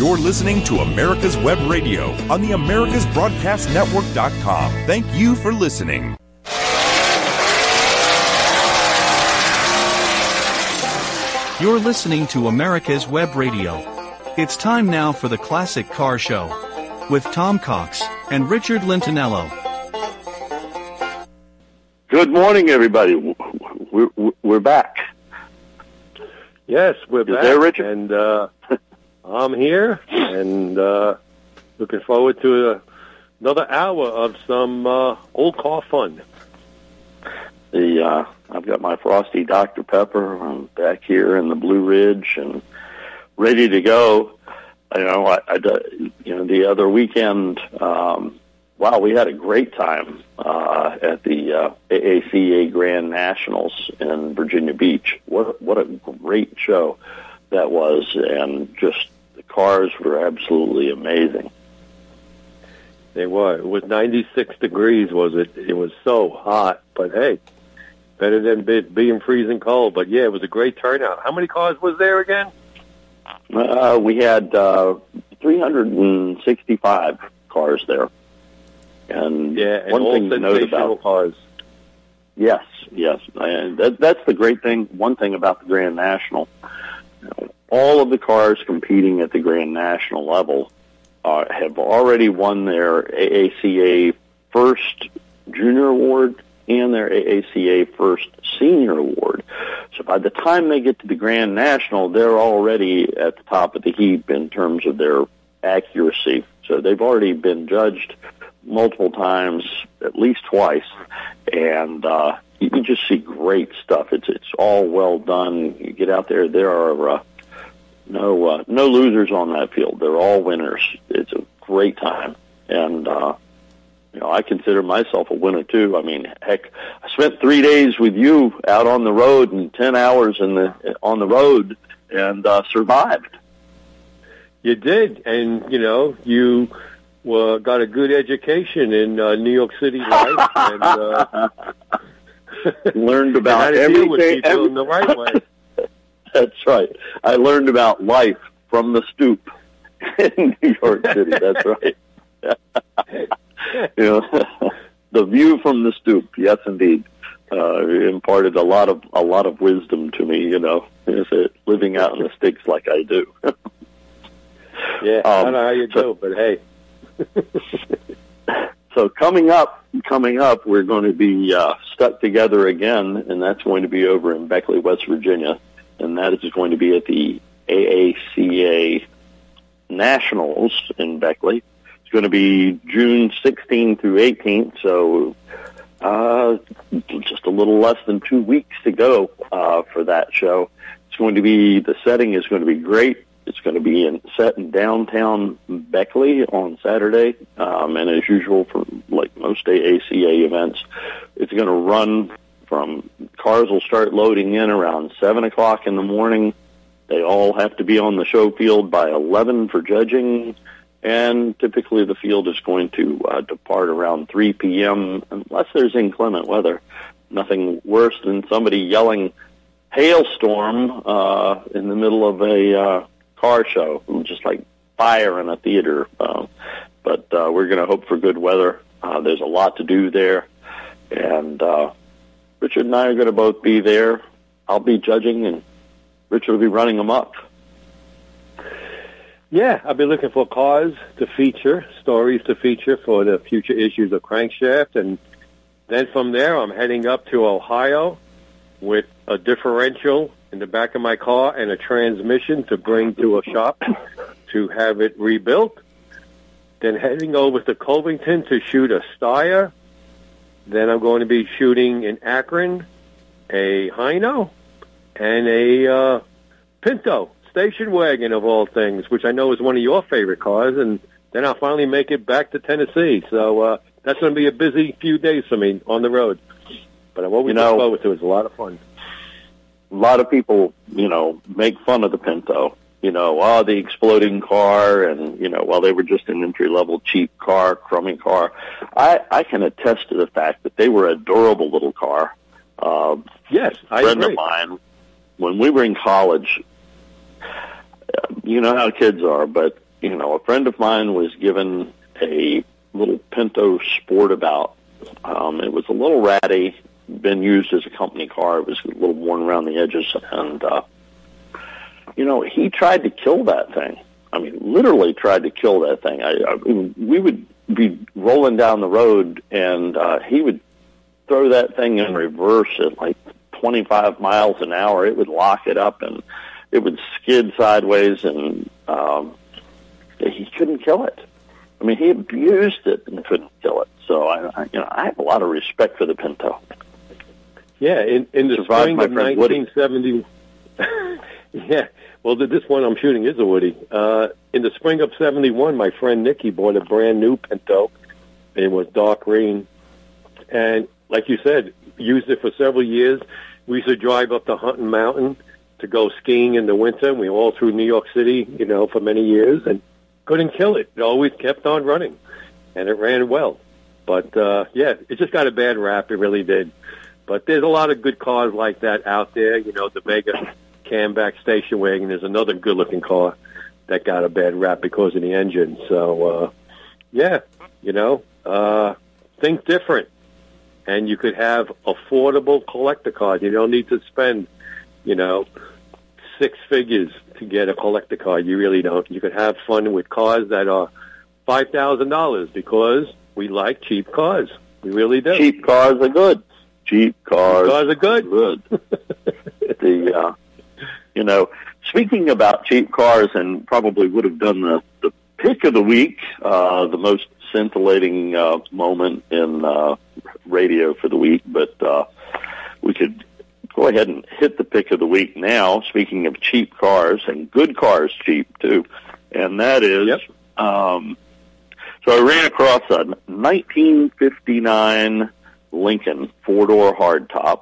You're listening to America's Web Radio on the AmericasBroadcastNetwork.com. Thank you for listening. You're listening to America's Web Radio. It's time now for the Classic Car Show with Tom Cox and Richard Lentinello. Good morning, everybody. We're, we're back. Yes, we're You back. there, Richard? And uh, I'm here, and uh, looking forward to uh another hour of some uh, old car fun. The uh, I've got my frosty Dr Pepper. I'm back here in the Blue Ridge and ready to go. You know, I, I you know the other weekend. Um, wow, we had a great time uh, at the uh, AACA Grand Nationals in Virginia Beach. What what a great show that was, and just cars were absolutely amazing. They were. It was 96 degrees, was it? It was so hot, but hey, better than be, being freezing cold. But yeah, it was a great turnout. How many cars was there again? Uh, we had uh, 365 cars there. And Yeah, and one thing to note about cars. yes, yes, and that, that's the great thing. One thing about the Grand National, all of the cars competing at the Grand National level uh, have already won their AACA first junior award and their AACA first senior award. So by the time they get to the Grand National, they're already at the top of the heap in terms of their accuracy. So they've already been judged multiple times, at least twice, and uh, you can just see great stuff. It's it's all well done. You get out there, there are uh, no uh, no losers on that field. They're all winners. It's a great time, and uh, you know I consider myself a winner too. I mean, heck, I spent three days with you out on the road and ten hours in the on the road, and uh, survived. You did, and you know you uh, got a good education in uh, New York City life, and uh, Learned about to deal with everything. people in the right way. That's right. I learned about life from the stoop in New York City. That's right. you know, the view from the stoop. Yes, indeed. Uh, imparted a lot of a lot of wisdom to me. You know, is it living out in the sticks like I do. Yeah, I Um, don't know how you so- do, but hey, So coming up, coming up, we're going to be uh, stuck together again, and that's going to be over in Beckley, West Virginia, and that is going to be at the AACA Nationals in Beckley. It's going to be June 16th through 18th, so uh, just a little less than two weeks to go uh, for that show. It's going to be the setting is going to be great. It's going to be in, set in downtown Beckley on Saturday, um, and as usual for like most AACA events, it's going to run from cars will start loading in around seven o'clock in the morning. They all have to be on the show field by eleven for judging, and typically the field is going to uh, depart around three p.m. unless there's inclement weather. Nothing worse than somebody yelling hailstorm uh, in the middle of a uh, car show, just like fire in a theater. Um, but uh, we're going to hope for good weather. Uh, there's a lot to do there, and uh, Richard and I are going to both be there. I'll be judging, and Richard will be running them up. yeah, I've been looking for cars to feature, stories to feature for the future issues of Crankshaft, and then from there I'm heading up to Ohio with a differential in the back of my car and a transmission to bring to a shop to have it rebuilt. Then heading over to Covington to shoot a Steyr. Then I'm going to be shooting in Akron a Hino and a uh, Pinto station wagon of all things, which I know is one of your favorite cars. And then I'll finally make it back to Tennessee. So uh, that's going to be a busy few days for me on the road. But I'm always You know- look forward to it. It's a lot of fun. a lot of people, you know, make fun of the Pinto. You know, oh, the exploding car, and you know, well, they were just an entry level cheap car, crummy car. I I can attest to the fact that they were a durable little car. Uh, Yes, I friend agree. of mine, when we were in college, you know how kids are, but you know, a friend of mine was given a little Pinto Sportabout. Um, it was a little ratty, been used as a company car. It was a little worn around the edges, and uh, you know, he tried to kill that thing. I mean, literally tried to kill that thing. I, I mean, we would be rolling down the road, and uh, he would throw that thing in reverse at like 25 miles an hour. It would lock it up, and it would skid sideways, and um, he couldn't kill it. I mean, he abused it and couldn't kill it. So I, I you know, I have a lot of respect for the Pinto. Yeah, in, in the Survived spring of friend Woody. 1970. Yeah, well, this one I'm shooting is a Woody. Uh, in the spring of 71, my friend Nicky bought a brand new Pinto. It was dark green. And like you said, used it for several years. We used to drive up to Hunter Mountain to go skiing in the winter. We were all through New York City, you know, for many years and couldn't kill it. It always kept on running and it ran well. But, uh, yeah, it just got a bad rap. It really did. But there's a lot of good cars like that out there. You know, the Vega Kammback station wagon is another good looking car that got a bad rap because of the engine. So, uh, yeah, you know, uh, think different. And you could have affordable collector cars. You don't need to spend, you know, six figures to get a collector car. You really don't. You could have fun with cars that are five thousand dollars because we like cheap cars. We really do. Cheap cars are good. Cheap cars, cars are good. good. the uh, you know, speaking about cheap cars, and probably would have done the the pick of the week, uh, the most scintillating uh, moment in uh, radio for the week. But uh, we could go ahead and hit the pick of the week now. Speaking of cheap cars and good cars, cheap too, and that is. Yep. Um, so I ran across a 1959 Lincoln four door hardtop,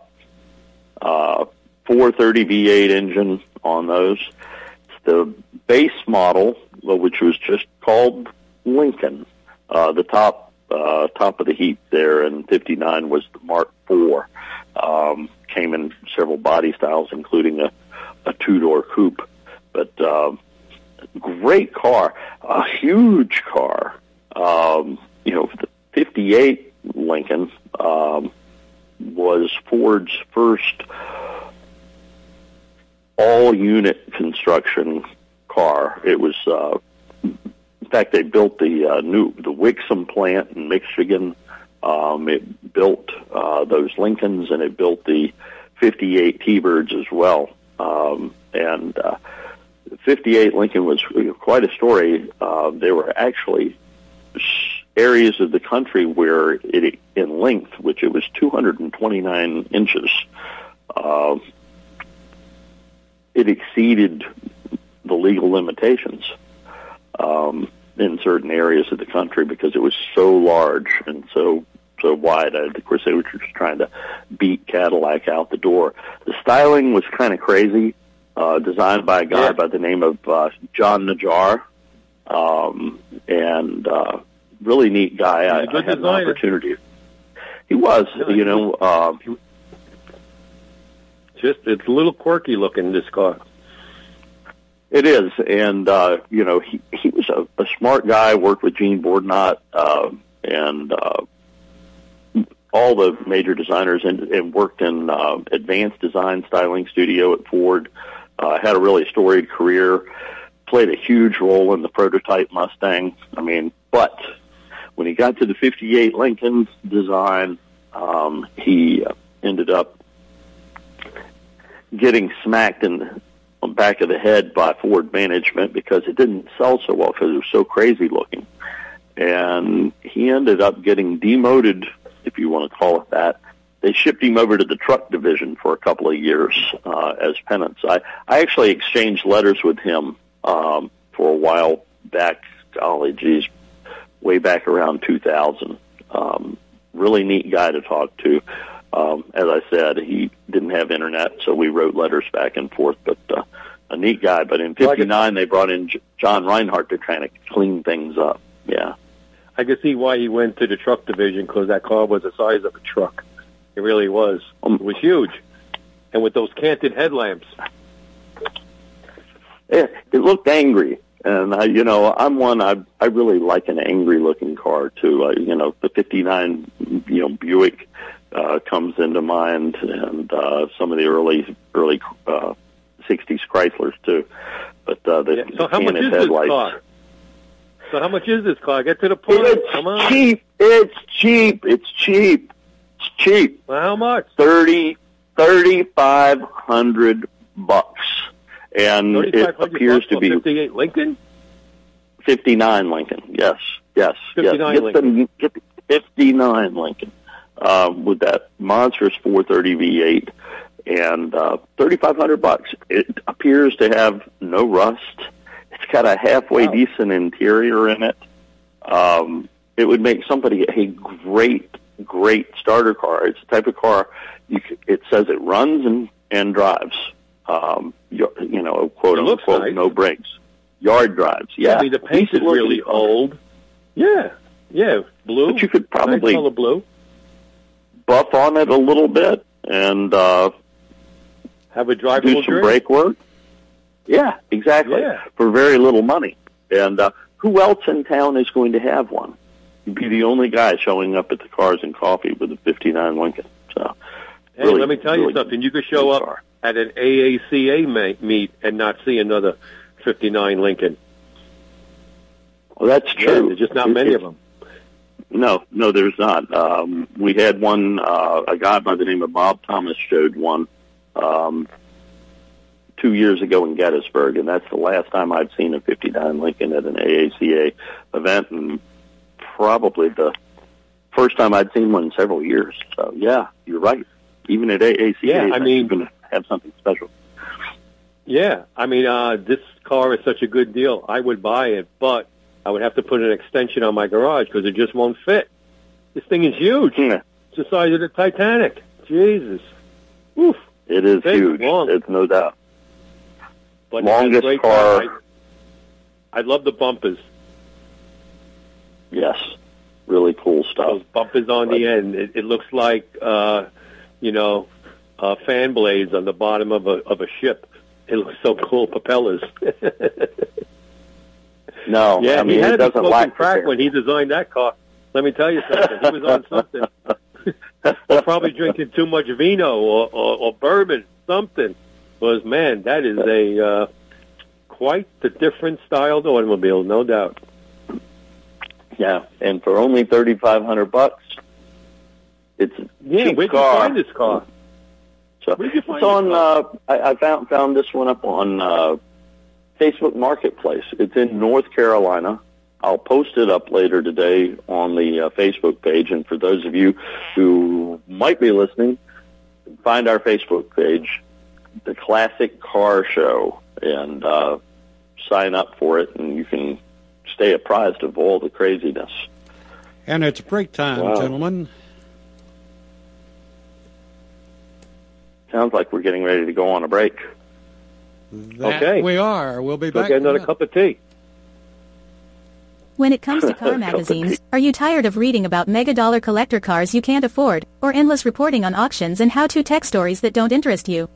uh, 430 V8 engine on those. It's the base model, uh, which was just called Lincoln. Uh, the top uh, top of the heap there in '59 was the Mark IV. Um, came in several body styles, including a, a two door coupe. But um, great car, a huge car. Um, you know, the '58 Lincoln um, was Ford's first all unit construction car. It was, uh, in fact, they built the uh, new the Wixom plant in Michigan. Um, it built uh, those Lincolns and it built the 58 T-Birds as well. Um, and uh, 58 Lincoln was quite a story. Uh, there were actually areas of the country where it, in length, which it was 229 inches, uh, it exceeded the legal limitations um, in certain areas of the country because it was so large and so so wide. I, of course, they were just trying to beat Cadillac out the door. The styling was kind of crazy, uh, designed by a guy Yeah. by the name of uh, John Najjar, um, and uh, really neat guy. I, He's a good I had designer. an opportunity. He was, Yeah, you know, uh, Just it's a little quirky looking this car. It is, and uh, you know he he was a, a smart guy. Worked with Gene Bordinat uh, and uh, all the major designers, and, and worked in uh, advanced design styling studio at Ford. Uh, had a really storied career. Played a huge role in the prototype Mustang. I mean, but when he got to the '58 Lincoln design, um, he ended up getting smacked in the back of the head by Ford management because it didn't sell so well because it was so crazy looking. And he ended up getting demoted, if you want to call it that. They shipped him over to the truck division for a couple of years uh, as penance. I, I actually exchanged letters with him um, for a while back. Golly, geez, way back around 2000. Um, really neat guy to talk to. Um, as I said, he didn't have internet, so we wrote letters back and forth. But uh, a neat guy. But in Well, I '59, they brought in J- John Reinhart to kind of clean things up. Yeah, I could see why he went to the truck division because that car was the size of a truck. It really was. Um, It was huge, and with those canted headlamps. it, it looked angry. And I, you know, I'm one. I I really like an angry looking car too. I, you know, the '59, you know, Buick uh, comes into mind, and uh, some of the early early uh, '60s Chryslers too. But uh, the, Yeah, the So how much is this car? So how much is this car? Get to the point. It's Come on. cheap. It's cheap. It's cheap. It's cheap. Well, how much? Thirty thirty five hundred bucks, and it appears to be 58 Lincoln? fifty nine Lincoln. Yes, yes, 59 yes. Get the get the fifty nine Lincoln um, with that monstrous four thirty V eight and uh, thirty five hundred bucks. It appears to have no rust. It's got a halfway Wow. decent interior in it. Um, it would make somebody a great, great starter car. It's the type of car you c it says it runs and and drives. Um, you, you know, quote It unquote, nice. no brakes, yard drives. Yeah, I mean, the paint is really old. Yeah. Yeah. Blue. But you could Nice probably color blue. Buff on it a little bit and uh, Have a drive. do some grille. brake work. Yeah, exactly. Yeah. For very little money. And uh, who else in town is going to have one? You'd be the only guy showing up at the Cars and Coffee with a '59 Lincoln. So, Hey, really- let me tell you something. You could show up car. at an AACA meet and not see another 59 Lincoln. Well, that's Yeah, true. there's just not many of them. No, no, there's not. Um, we had one, uh, a guy by the name of Bob Thomas showed one um, two years ago in Gettysburg, and that's the last time I'd seen a 59 Lincoln at an AACA event, and probably the first time I'd seen one in several years. So, yeah, you're right. Even at AACA, Yeah, I mean- going to have something special. Yeah, I mean, uh, this car is such a good deal. I would buy it, but I would have to put an extension on my garage because it just won't fit. This thing is huge. Yeah, It's the size of the Titanic. Jesus. Oof. it is Big, huge. long. It's no doubt. But Longest great car- I, I love the bumpers. Yes, really cool stuff. Those bumpers on the end. It, it looks like, uh, you know, uh, fan blades on the bottom of a of a ship. It looks so cool. Propellers. No, yeah, I mean he had it to be doesn't smoking crack when he designed that car. Let me tell you something. He was on something. or probably drinking too much vino or, or, or bourbon, something. Was man, that is a uh, quite the different styled automobile, no doubt. Yeah, and for only thirty five hundred bucks, it's a Yeah, cheap where'd car. you find this car? So Where'd you find it's on. this Uh, I, I found found this one up on uh, Facebook Marketplace. It's in North Carolina. I'll post it up later today on the uh, Facebook page. And for those of you who might be listening, find our Facebook page, the Classic Car Show, and uh, sign up for it, and you can stay apprised of all the craziness. And it's break time, Wow. gentlemen. Sounds like we're getting ready to go on a break. That Okay. we are. We'll be Go back. get another cup of tea. When it comes to car magazines, are you tired of reading about mega dollar collector cars you can't afford, or endless reporting on auctions and how-to tech stories that don't interest you?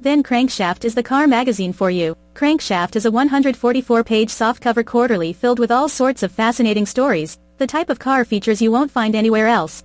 Then Crankshaft is the car magazine for you. Crankshaft is a 144-page softcover quarterly filled with all sorts of fascinating stories, the type of car features you won't find anywhere else.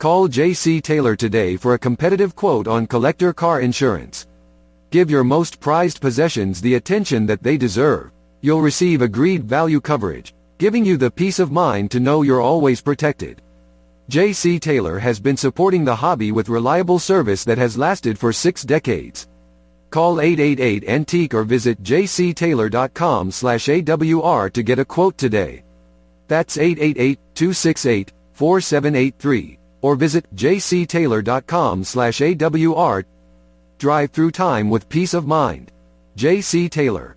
Call J.C. Taylor today for a competitive quote on collector car insurance. Give your most prized possessions the attention that they deserve. You'll receive agreed value coverage, giving you the peace of mind to know you're always protected. J.C. Taylor has been supporting the hobby with reliable service that has lasted for six decades. Call 888-ANTIQUE or visit jctaylor.com slash AWR to get a quote today. That's 888-268-4783 or visit jctaylor.com slash AWR. Drive through time with peace of mind. J.C. Taylor.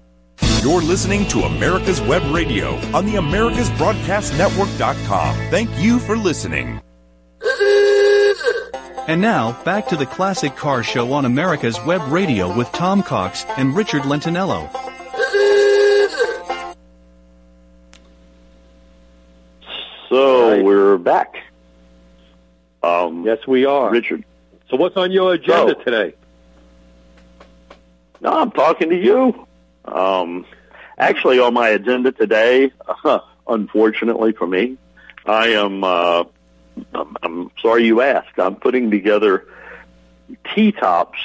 You're listening to America's Web Radio on the AmericasBroadcastNetwork.com. Thank you for listening. And now, back to the Classic Car Show on America's Web Radio with Tom Cox and Richard Lentinello. So Right. we're back. Um, Yes, we are. Richard. So what's on your agenda So- today? No, I'm talking to you. Um, actually, on my agenda today, uh, unfortunately for me, I am. Uh, I'm, I'm sorry you asked. I'm putting together T tops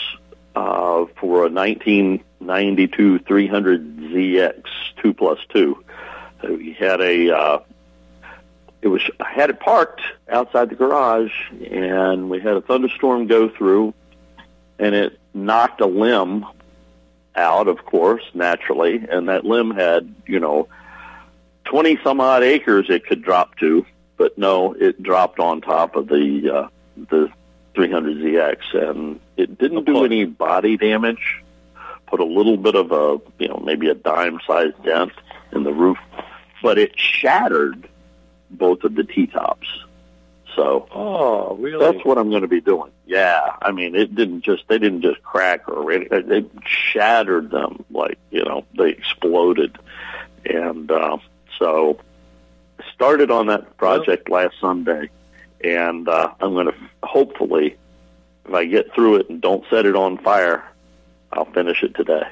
uh, for a 1992 300 ZX two plus two. Uh, We had a. Uh, it was I had it parked outside the garage, and we had a thunderstorm go through, and it knocked a limb out, of course, naturally, and that limb had, you know, 20 some odd acres it could drop to, but no, it dropped on top of the, uh, the 300ZX and it didn't do any body damage, put a little bit of a, you know, maybe a dime sized dent in the roof, but it shattered both of the T-tops. So, Oh, really? that's what I'm going to be doing. Yeah, I mean, it didn't just they didn't just crack or anything. They shattered them like you know they exploded, and uh, so started on that project last Sunday, and uh, I'm going to hopefully, if I get through it and don't set it on fire, I'll finish it today.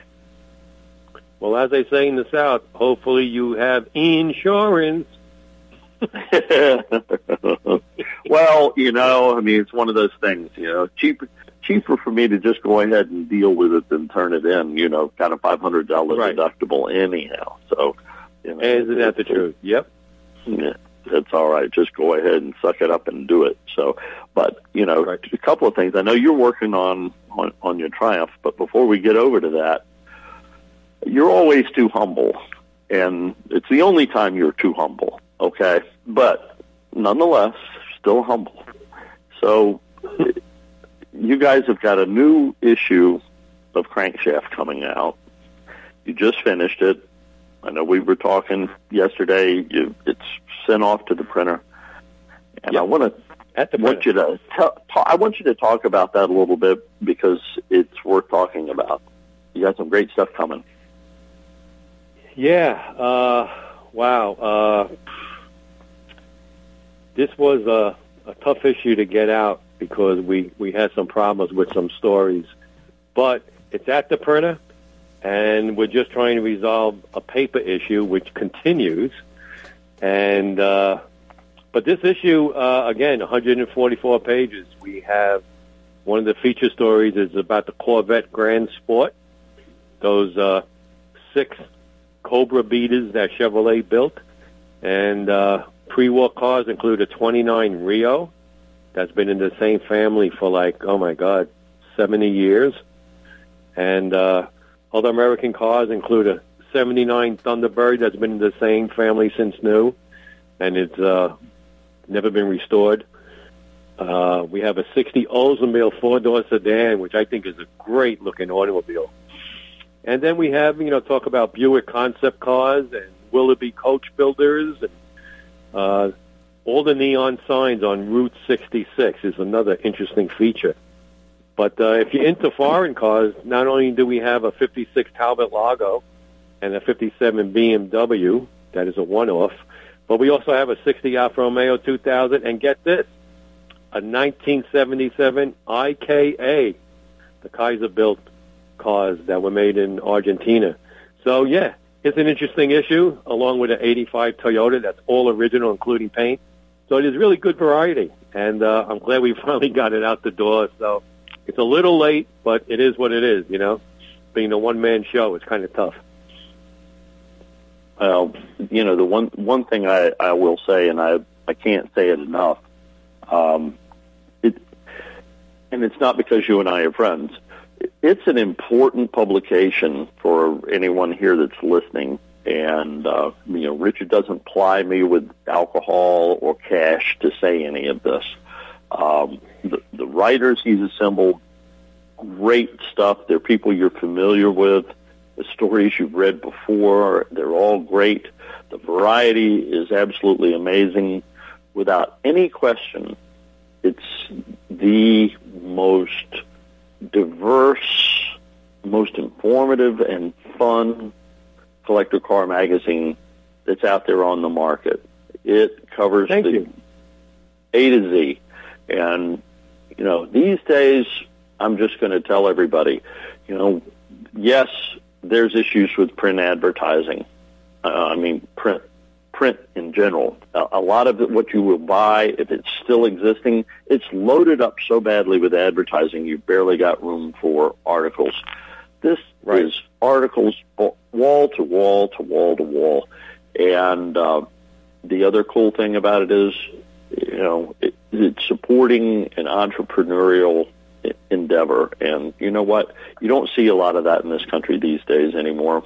Well, as they say in the South, hopefully you have insurance. well, you know, I mean, it's one of those things. You know, cheaper cheaper for me to just go ahead and deal with it than turn it in. You know, kind of five hundred dollar Right. deductible anyhow. So, you know, Isn't that the truth? Yep. Yeah, that's all right. Just go ahead and suck it up and do it. So, but you know, Right. a couple of things. I know you're working on on, on your Triumph, but before we get over to that, you're always too humble, and it's the only time you're too humble. Okay, but nonetheless, still humble. So, you guys have got a new issue of Crankshaft coming out. You just finished it. I know we were talking yesterday. You, it's sent off to the printer, and I want to At the want you to tell, ta- I want you to talk about that a little bit because it's worth talking about. You got some great stuff coming. Yeah. Uh, wow. Uh, this was a, a tough issue to get out because we, we had some problems with some stories. But it's at the printer, and we're just trying to resolve a paper issue which continues. And uh, but this issue, uh, again, 144 pages. We have one of the feature stories is about the Corvette Grand Sport. Those uh, six Cobra beaters that Chevrolet built. And uh, pre-war cars include a 29 Reo that's been in the same family for like, oh my God, 70 years. And uh, other American cars include a 79 Thunderbird that's been in the same family since new, and it's uh, never been restored. Uh, we have a 60 Oldsmobile four-door sedan, which I think is a great-looking automobile. And then we have, you know, talk about Buick concept cars and Willoughby coach builders and uh, all the neon signs on Route 66 is another interesting feature. But uh, if you're into foreign cars, not only do we have a 56 Talbot Lago and a 57 BMW, that is a one-off, but we also have a 60 Alfa Romeo 2000, and get this, a 1977 IKA, the Kaiser built cars that were made in Argentina. So yeah, it's an interesting issue, along with an 85 Toyota that's all original, including paint. So it is really good variety, and uh, I'm glad we finally got it out the door. So it's a little late, but it is what it is, you know. Being a one-man show, it's kind of tough. Well, you know, the one one thing I, I will say, and I I can't say it enough. Um, it, and it's not because you and I are friends. It's an important publication for anyone here that's listening. And uh, you know, Richard doesn't ply me with alcohol or cash to say any of this. Um, the, the writers he's assembled, great stuff. They're people you're familiar with. The stories you've read before, they're all great. The variety is absolutely amazing. Without any question, it's the most diverse, most informative and fun collector car magazine that's out there on the market. It covers Thank the you. A to Z. And, you know, these days, I'm just going to tell everybody, you know, yes, there's issues with print advertising. Uh, I mean, print, print in general. A, a lot of it, what you will buy, if it's still existing, it's loaded up so badly with advertising, you've barely got room for articles. This Right. is articles wall to wall to wall to wall. And uh, the other cool thing about it is, you know, it, it's supporting an entrepreneurial endeavor. And you know what? You don't see a lot of that in this country these days anymore.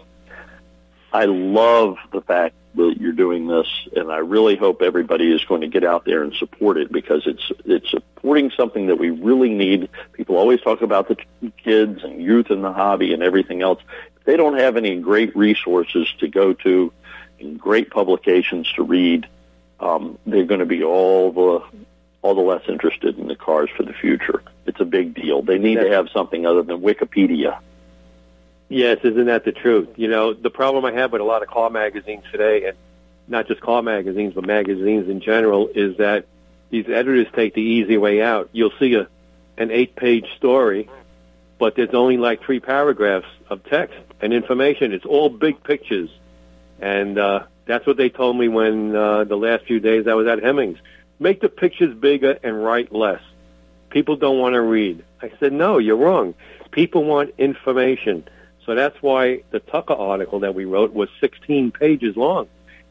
I love the fact that you're doing this, and I really hope everybody is going to get out there and support it because it's it's supporting something that we really need. People always talk about the kids and youth and the hobby and everything else. If they don't have any great resources to go to and great publications to read, um, they're going to be all the all the less interested in the cars for the future. It's a big deal. They need to have something other than Wikipedia. Yes, isn't that the truth? You know, the problem I have with a lot of car magazines today, and not just car magazines, but magazines in general, is that these editors take the easy way out. You'll see a an eight page story, but there's only like three paragraphs of text and information. It's all big pictures. And uh, that's what they told me when uh, the last few days I was at Hemmings. Make the pictures bigger and write less. People don't want to read. I said, no, you're wrong. People want information. So that's why the Tucker article that we wrote was 16 pages long.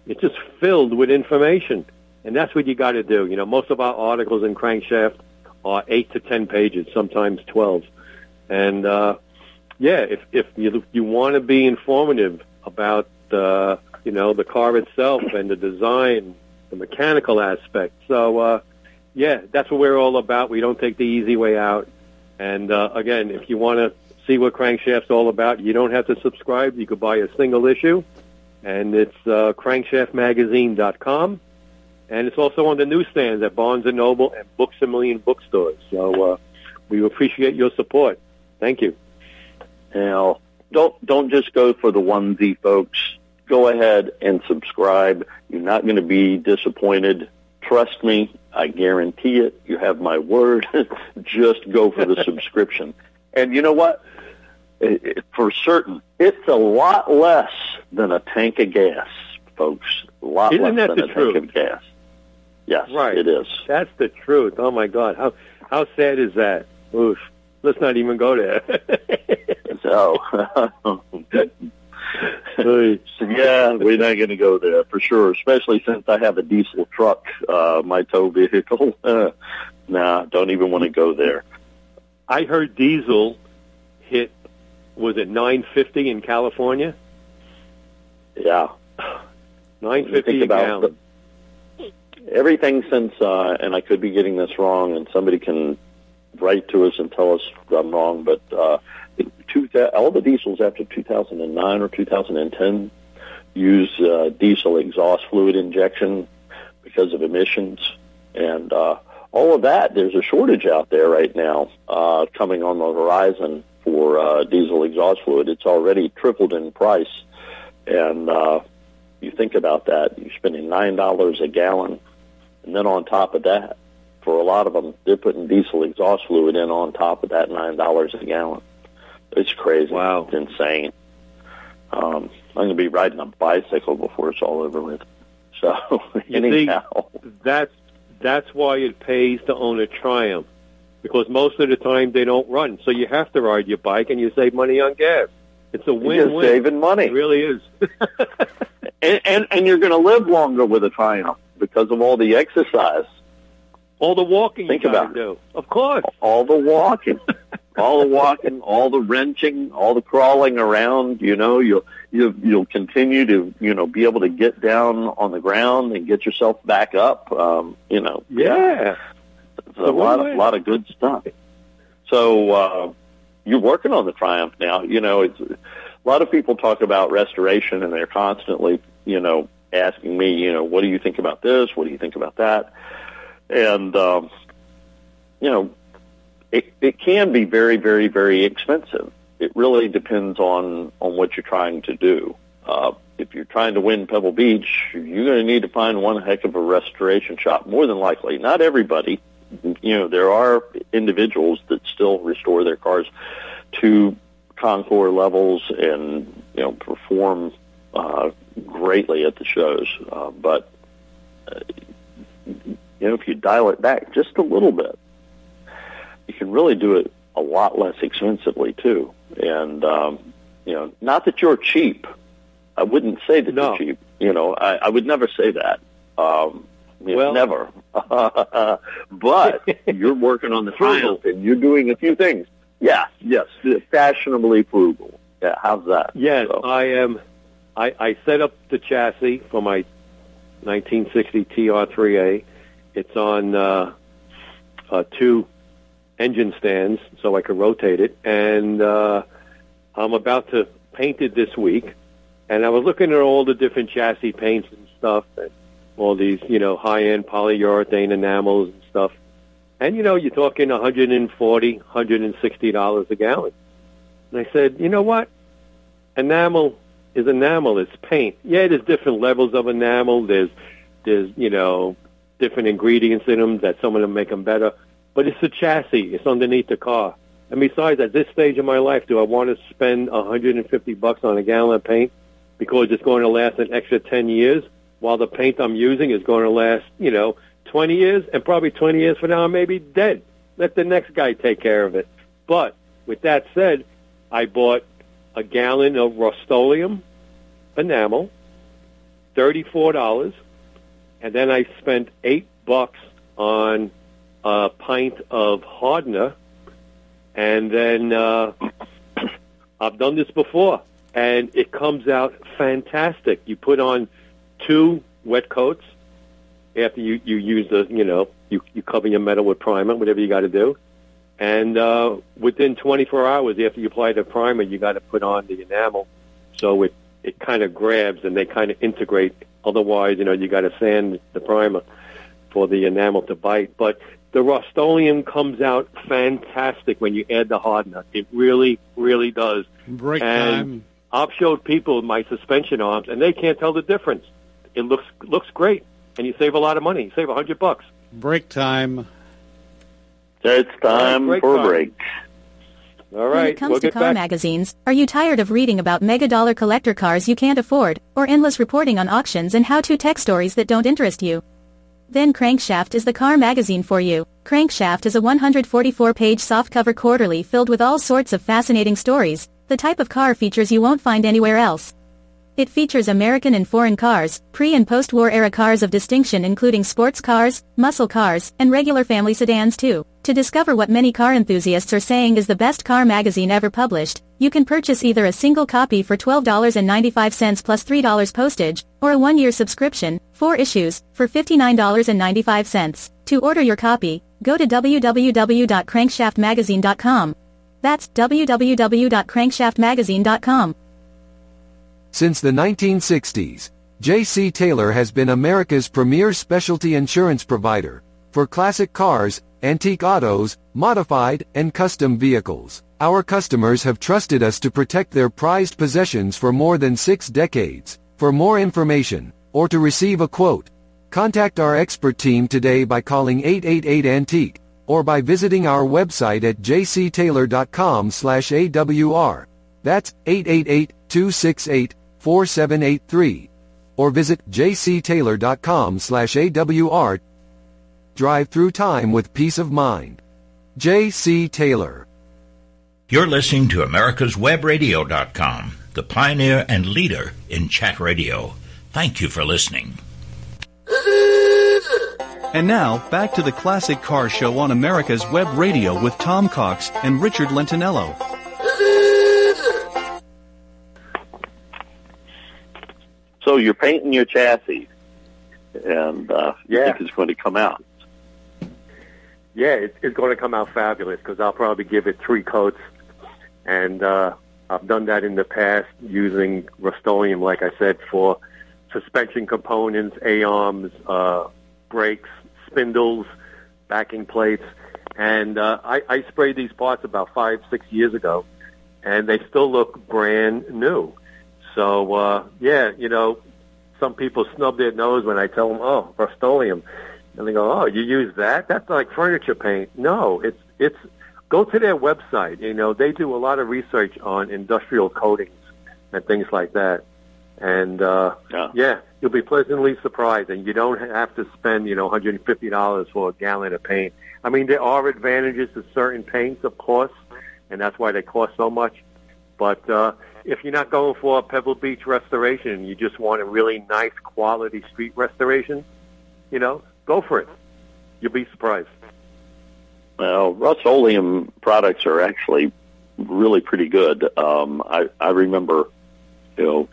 It's just filled with information. And that's what you got to do. You know, most of our articles in Crankshaft are 8 to 10 pages, sometimes 12. And, uh, yeah, if, if you, you want to be informative about, uh, you know, the car itself and the design, the mechanical aspect. So, uh, yeah, that's what we're all about. We don't take the easy way out. And, uh, again, if you want to see what Crankshaft's all about, you don't have to subscribe. You could buy a single issue. And it's, uh, crankshaftmagazine.com. And it's also on the newsstands at Barnes & Noble and Books A Million bookstores. So, uh, we appreciate your support. Thank you. Now, don't don't just go for the onesie, folks. Go ahead and subscribe. You're not going to be disappointed. Trust me, I guarantee it. You have my word. just go for the subscription. And you know what? It- it- For certain, it's a lot less than a tank of gas, folks. A lot Isn't less than a truth? tank of gas. Yes, Right. it is. That's the truth. Oh my God, how how sad is that? Oof. Let's not even go there. So, So, yeah, we're not going to go there for sure, especially since I have a diesel truck, uh, my tow vehicle. Nah, don't even want to go there. I heard diesel hit was it 950 in California? Yeah. 950 Think a about gallon. Everything since, uh, and I could be getting this wrong, and somebody can write to us and tell us I'm wrong, but uh, two, all the diesels after 2009 or 2010 use uh, diesel exhaust fluid injection because of emissions. And uh, all of that, there's a shortage out there right now uh, coming on the horizon for uh, diesel exhaust fluid. It's already tripled in price. And uh, you think about that, you're spending $9 a gallon. And then on top of that, for a lot of them, they're putting diesel exhaust fluid in on top of that $9 a gallon. It's crazy. Wow. It's insane. Um, I'm going to be riding a bicycle before it's all over with. So, You anyhow. That's that's why it pays to own a Triumph because most of the time they don't run, so you have to ride your bike and you save money on gas. It's a You're win-win. saving money. It really is. And, and and you're going to live longer with a Triumph because of all the exercise. All the walking Think you about it. do. Of course. all the walking, all the walking, all the wrenching, all the crawling around. You know, you'll you you'll continue to you know be able to get down on the ground and get yourself back up. Um, you know, Yeah. it's a lot of lot of good stuff. So uh, you're working on the Triumph now. You know, it's a lot of people talk about restoration, and they're constantly you know asking me, you know, what do you think about this? What do you think about that? And um, you know, it, it can be very, very, very expensive. It really depends on on what you're trying to do. Uh, if you're trying to win Pebble Beach, you're going to need to find one heck of a restoration shop. More than likely, not everybody. You know, there are individuals that still restore their cars to Concours levels and you know perform uh, greatly at the shows. Uh, but uh, you know, if you dial it back just a little bit, you can really do it a lot less expensively too. And um, you know, not that you're cheap. I wouldn't say that No. you're cheap. You know, I, I would never say that. Um, you know, Well- never. but you're working on the Triumph and you're doing a few things. Yeah, yes, fashionably frugal. Yeah, how's that? Yes, So- I am. I, I set up the chassis for my 1960 TR3A. It's on uh, uh, two engine stands, so I could rotate it. And uh, I'm about to paint it this week. And I was looking at all the different chassis paints and stuff, and all these, you know, high-end polyurethane enamels and stuff. And you know, you're talking 140, 160 dollars a gallon. And I said, you know what? Enamel is enamel. It's paint. Yeah, there's different levels of enamel. There's, there's, you know, different ingredients in them that some of them make them better. But it's the chassis. It's underneath the car. And besides, at this stage of my life, do I want to spend 150 bucks on a gallon of paint because it's going to last an extra 10 years, while the paint I'm using is going to last, you know, 20 years, and probably 20 years from now I may be dead. Let the next guy take care of it. But with that said, I bought a gallon of Rust-Oleum enamel, thirty-four dollars, and then I spent eight bucks on a pint of hardener, and then uh, I've done this before, and it comes out fantastic. You put on two wet coats after you you use the you know you you cover your metal with primer, whatever you got to do. And uh, within 24 hours after you apply the primer, you got to put on the enamel, so it it kind of grabs and they kind of integrate. Otherwise, you know, you got to sand the primer for the enamel to bite. But the Rust-Oleum comes out fantastic when you add the hardener. It really, really does. Break And time. I've showed people my suspension arms, and they can't tell the difference. It looks looks great, and you save a lot of money. You save a hundred bucks. Break time. It's time break for a time. break. All right, When it comes we'll to car back. magazines, are you tired of reading about mega dollar collector cars you can't afford, or endless reporting on auctions and how to tech stories that don't interest you? Then Crankshaft is the car magazine for you. Crankshaft is a 144-page softcover quarterly filled with all sorts of fascinating stories, the type of car features you won't find anywhere else. It features American and foreign cars, pre- and post-war era cars of distinction including sports cars, muscle cars, and regular family sedans too. To discover what many car enthusiasts are saying is the best car magazine ever published, you can purchase either a single copy for $12.95 plus $3 postage, or a one-year subscription, four issues, for $59.95. To order your copy, go to www.crankshaftmagazine.com. That's www.crankshaftmagazine.com. Since the 1960s, J.C. Taylor has been America's premier specialty insurance provider for classic cars, antique autos, modified, and custom vehicles. Our customers have trusted us to protect their prized possessions for more than six decades. For more information, or to receive a quote, contact our expert team today by calling 888-ANTIQUE, or by visiting our website at jctaylor.com/awr. That's 888-268-4783. Or visit jctaylor.com/awr. Drive through time with peace of mind. J.C. Taylor. You're listening to America'sWebRadio.com, the pioneer and leader in chat radio. Thank you for listening. And now, back to the Classic Car Show on America's Web Radio with Tom Cox and Richard Lentinello. So you're painting your chassis, and uh, you Yeah. think it's going to come out. Yeah, it, it's going to come out fabulous because I'll probably give it three coats, and uh, I've done that in the past using Rust-Oleum, like I said, for suspension components, A-arms, uh, brakes, spindles, backing plates, and uh, I, I sprayed these parts about five, six years ago, and they still look brand new. So uh, yeah, you know, some people snub their nose when I tell them, "Oh, Rust-Oleum." And they go, "Oh, you use that? That's like furniture paint." No, it's it's go to their website. You know, they do a lot of research on industrial coatings and things like that. And uh Yeah. yeah, you'll be pleasantly surprised and you don't have to spend, you know, $150 for a gallon of paint. I mean, there are advantages to certain paints, of course, and that's why they cost so much. But uh if you're not going for a Pebble Beach restoration and you just want a really nice quality street restoration, you know, go for it. You'll be surprised. Well, Rust-Oleum products are actually really pretty good. Um, I, I remember, you know,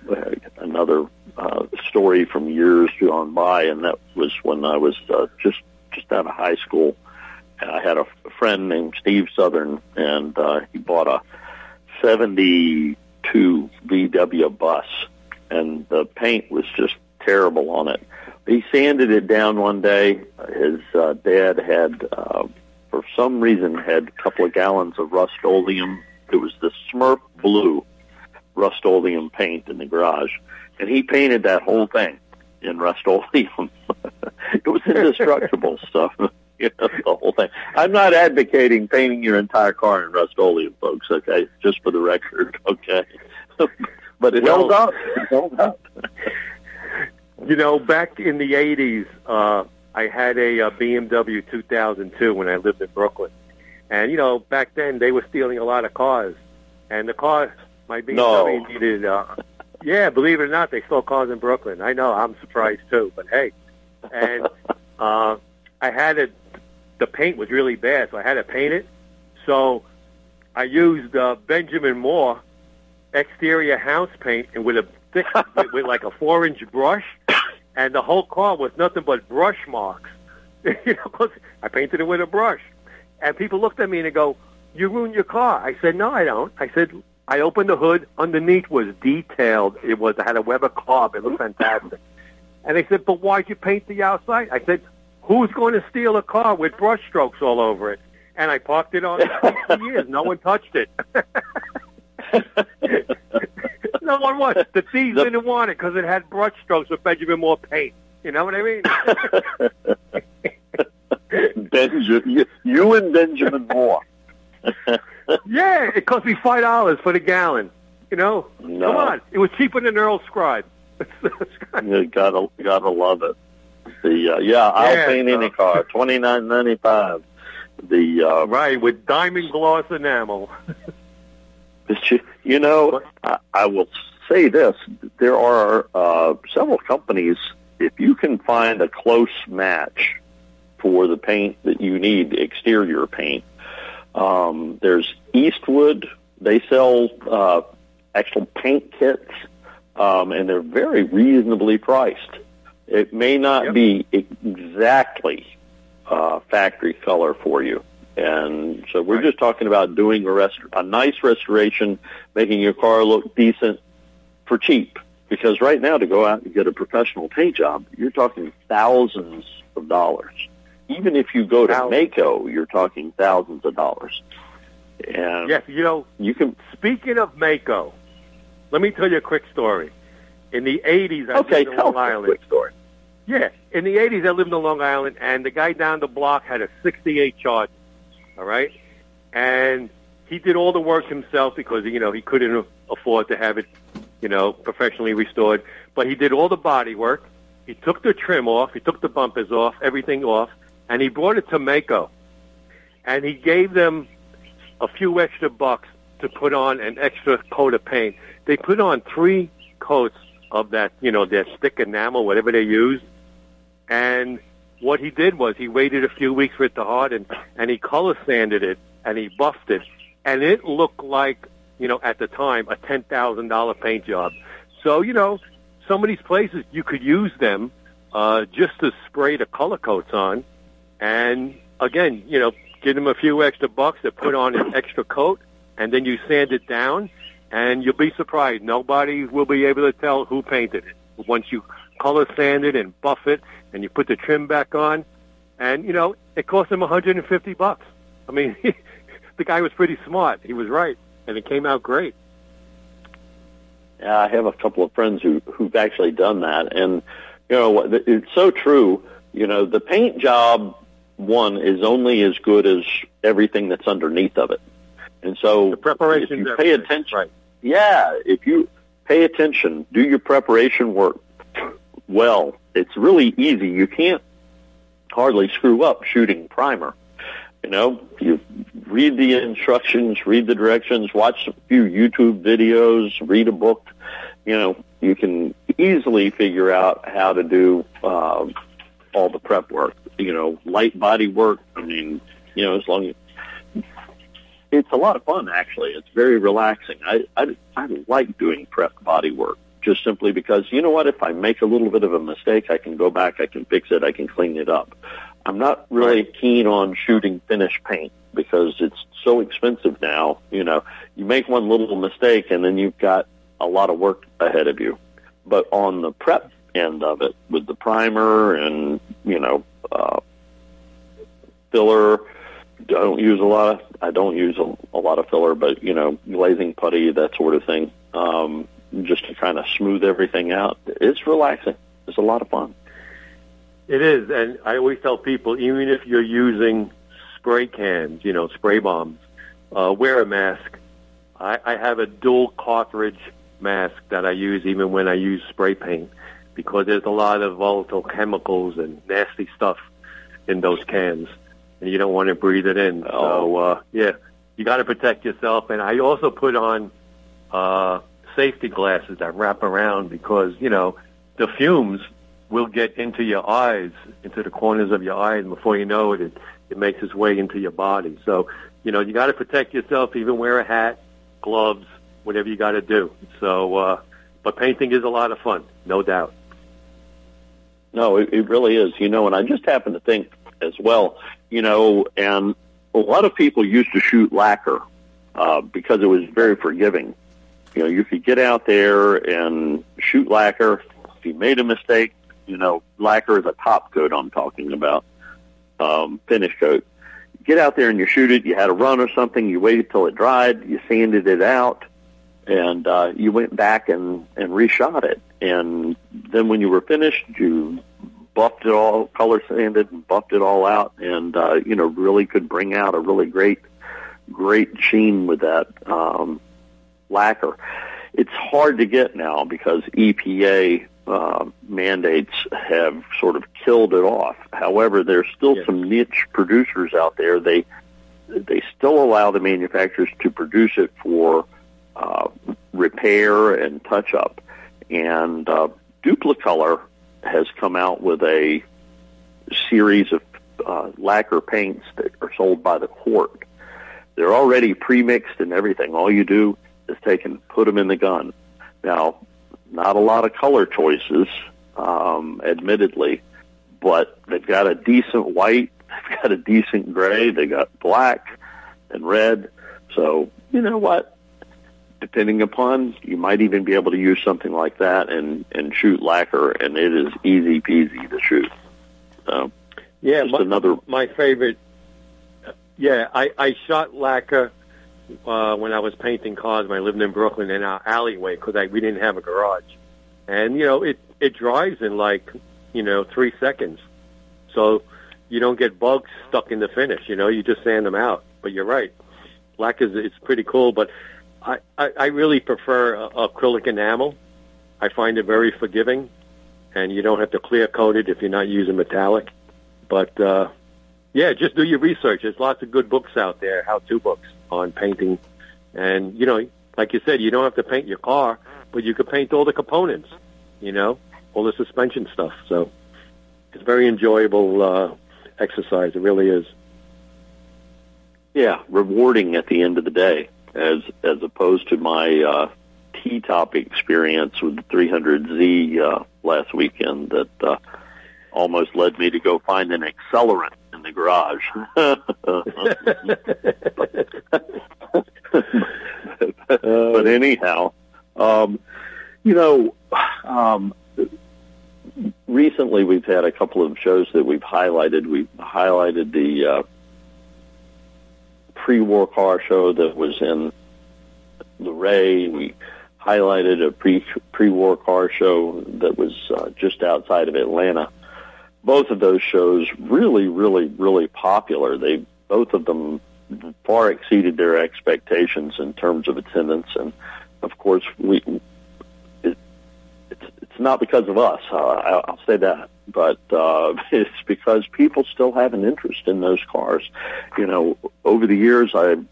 another uh, story from years gone by, and that was when I was uh, just just out of high school. And I had a friend named Steve Southern, and uh, he bought a '72 VW bus, and the paint was just terrible on it. He sanded it down one day. His uh, dad had. Uh, for some reason had a couple of gallons of Rust-Oleum. It was the Smurf blue Rust-Oleum paint in the garage, and he painted that whole thing in Rust-Oleum. it was indestructible stuff. You know, the whole thing. I'm not advocating painting your entire car in Rust-Oleum, folks. Okay, just for the record. Okay, but it held up. It held up. You know, back in the 80s, uh, I had a, uh BMW 2002 when I lived in Brooklyn. And, you know, back then they were stealing a lot of cars. And the car, my BMW No. needed, uh, yeah, believe it or not, they stole cars in Brooklyn. I know, I'm surprised too, but hey. And, uh, I had it, the paint was really bad, so I had to paint it. So I used, uh, Benjamin Moore exterior house paint and with a thick, with, with like a four inch brush and the whole car was nothing but brush marks. you know, I painted it with a brush, and people looked at me and they go, "You ruined your car." I said, "No, I don't." I said, "I opened the hood. Underneath was detailed. It was it had a Weber carb. It looked fantastic." And they said, "But why'd you paint the outside?" I said, "Who's going to steal a car with brush strokes all over it?" And I parked it on for years. No one touched it. no one wanted. The thieves The- didn't want it because it had brush strokes with Benjamin Moore paint. You know what I mean? Benjamin, you, you and Benjamin Moore. yeah, it cost me five dollars for the gallon. You know, No. come on, it was cheaper than Earl Scheib. You gotta gotta love it. The uh, yeah, I'll Yeah, paint any car. Twenty nine ninety five. The uh, right with diamond gloss enamel. You, you know, I, I will say this: there are uh, several companies. If you can find a close match for the paint that you need, exterior paint, um, there's Eastwood. They sell uh, actual paint kits, um, and they're very reasonably priced. It may not Yep. be exactly uh, factory color for you. And so we're Right. just talking about doing a, rest- a nice restoration, making your car look decent for cheap. Because right now to go out and get a professional paint job, you're talking thousands of dollars. Even if you go to Thousands. Maaco, you're talking thousands of dollars. And yes, you know, you can speaking of Maaco, let me tell you a quick story. In the '80s, I okay lived in tell Long Island. quick story. Yeah, in the '80s, I lived in Long Island, and the guy down the block had a '68 Charger. All right, and he did all the work himself because you know he couldn't afford to have it, you know, professionally restored. But he did all the body work. He took the trim off. He took the bumpers off, everything off, and he brought it to Maaco, and he gave them a few extra bucks to put on an extra coat of paint. They put on three coats of that, you know, their stick enamel, whatever they use. And what he did was he waited a few weeks for it to harden, and he color sanded it, and he buffed it, and it looked like, you know, at the time, a ten thousand dollar paint job. So, you know, some of these places you could use them uh, just to spray the color coats on, and again, you know, give them a few extra bucks to put on an extra coat, and then you sand it down, and you'll be surprised. Nobody will be able to tell who painted it once you color sand it and buff it, and you put the trim back on, and you know it cost him 150 bucks. I mean, the guy was pretty smart. He was right, and it came out great. Yeah, I have a couple of friends who who've actually done that, and you know it's so true. You know, the paint job one is only as good as everything that's underneath of it, and so the preparation. If you pay attention, right. yeah, if you pay attention, do your preparation work well. It's really easy. You can't hardly screw up shooting primer. You know, you read the instructions, read the directions, watch a few YouTube videos, read a book. You know, you can easily figure out how to do uh, all the prep work. You know, light body work. I mean, you know, as long as it's a lot of fun. Actually, it's very relaxing. I I, I like doing prep body work just simply because you know what? If I make a little bit of a mistake, I can go back, I can fix it, I can clean it up. I'm not really keen on shooting finish paint because it's so expensive now. You know, you make one little mistake and then you've got a lot of work ahead of you. But on the prep end of it, with the primer and you know uh, filler, I don't use a lot of. I don't use a, a lot of filler, but you know, glazing putty, that sort of thing. Um, just to kind of smooth everything out. It's relaxing. It's a lot of fun. It is, and I always tell people, even if you're using spray cans, you know, spray bombs, uh, wear a mask. I, I have a dual cartridge mask that I use even when I use spray paint because there's a lot of volatile chemicals and nasty stuff in those cans, and you don't want to breathe it in. Oh. So, uh, yeah, you got to protect yourself. And I also put on uh, safety glasses that wrap around because, you know, the fumes will get into your eyes, into the corners of your eyes, and before you know it, it, it makes its way into your body. So, you know, you got to protect yourself, even wear a hat, gloves, whatever you got to do. So, uh, but painting is a lot of fun, no doubt. No, it, it really is. You know, and I just happen to think as well, you know, and a lot of people used to shoot lacquer uh, because it was very forgiving. You know, if you get out there and shoot lacquer. If you made a mistake, you know, lacquer is a top coat I'm talking about, um, finish coat. Get out there and you shoot it. You had a run or something. You waited till it dried. You sanded it out, and uh, you went back and and reshot it. And then when you were finished, you buffed it all, color sanded, and buffed it all out, and uh, you know really could bring out a really great, great sheen with that. Um, lacquer. It's hard to get now because EPA uh, mandates have sort of killed it off. However, there's still yes. some niche producers out there. They they still allow the manufacturers to produce it for uh, repair and touch up. And uh, Duplicolor has come out with a series of uh, lacquer paints that are sold by the quart. They're already pre-mixed and everything. All you do is taken, put them in the gun. Now, not a lot of color choices, um, admittedly, but they've got a decent white, they've got a decent gray, they got black and red. So, you know what? Depending upon, you might even be able to use something like that and, and shoot lacquer, and it is easy peasy to shoot. So, yeah, my, another my favorite. Yeah, I I shot lacquer uh, when I was painting cars when I lived in Brooklyn in our alleyway because we didn't have a garage, and you know it it dries in like you know three seconds, so you don't get bugs stuck in the finish. You know, you just sand them out. But you're right, black is it's pretty cool, but I I, I really prefer acrylic enamel. I find it very forgiving, and you don't have to clear coat it if you're not using metallic. But uh, yeah, just do your research. There's lots of good books out there, how-to books on painting. And, you know, like you said, you don't have to paint your car, but you could paint all the components. you know, all the suspension stuff. So it's a very enjoyable uh, exercise. It really is. Yeah, rewarding at the end of the day, as as opposed to my uh, T-top experience with the 300Z uh, last weekend that uh, almost led me to go find an accelerant the garage. but anyhow, um, you know, um, recently we've had a couple of shows that we've highlighted. We've highlighted the uh, pre-war car show that was in Luray. We highlighted a pre pre-war car show that was uh, just outside of Atlanta. Both of those shows really, really, really popular. They both of them far exceeded their expectations in terms of attendance, and of course, we it, it's it's not because of us. Uh, I'll say that, but uh, it's because people still have an interest in those cars. You know, over the years, I've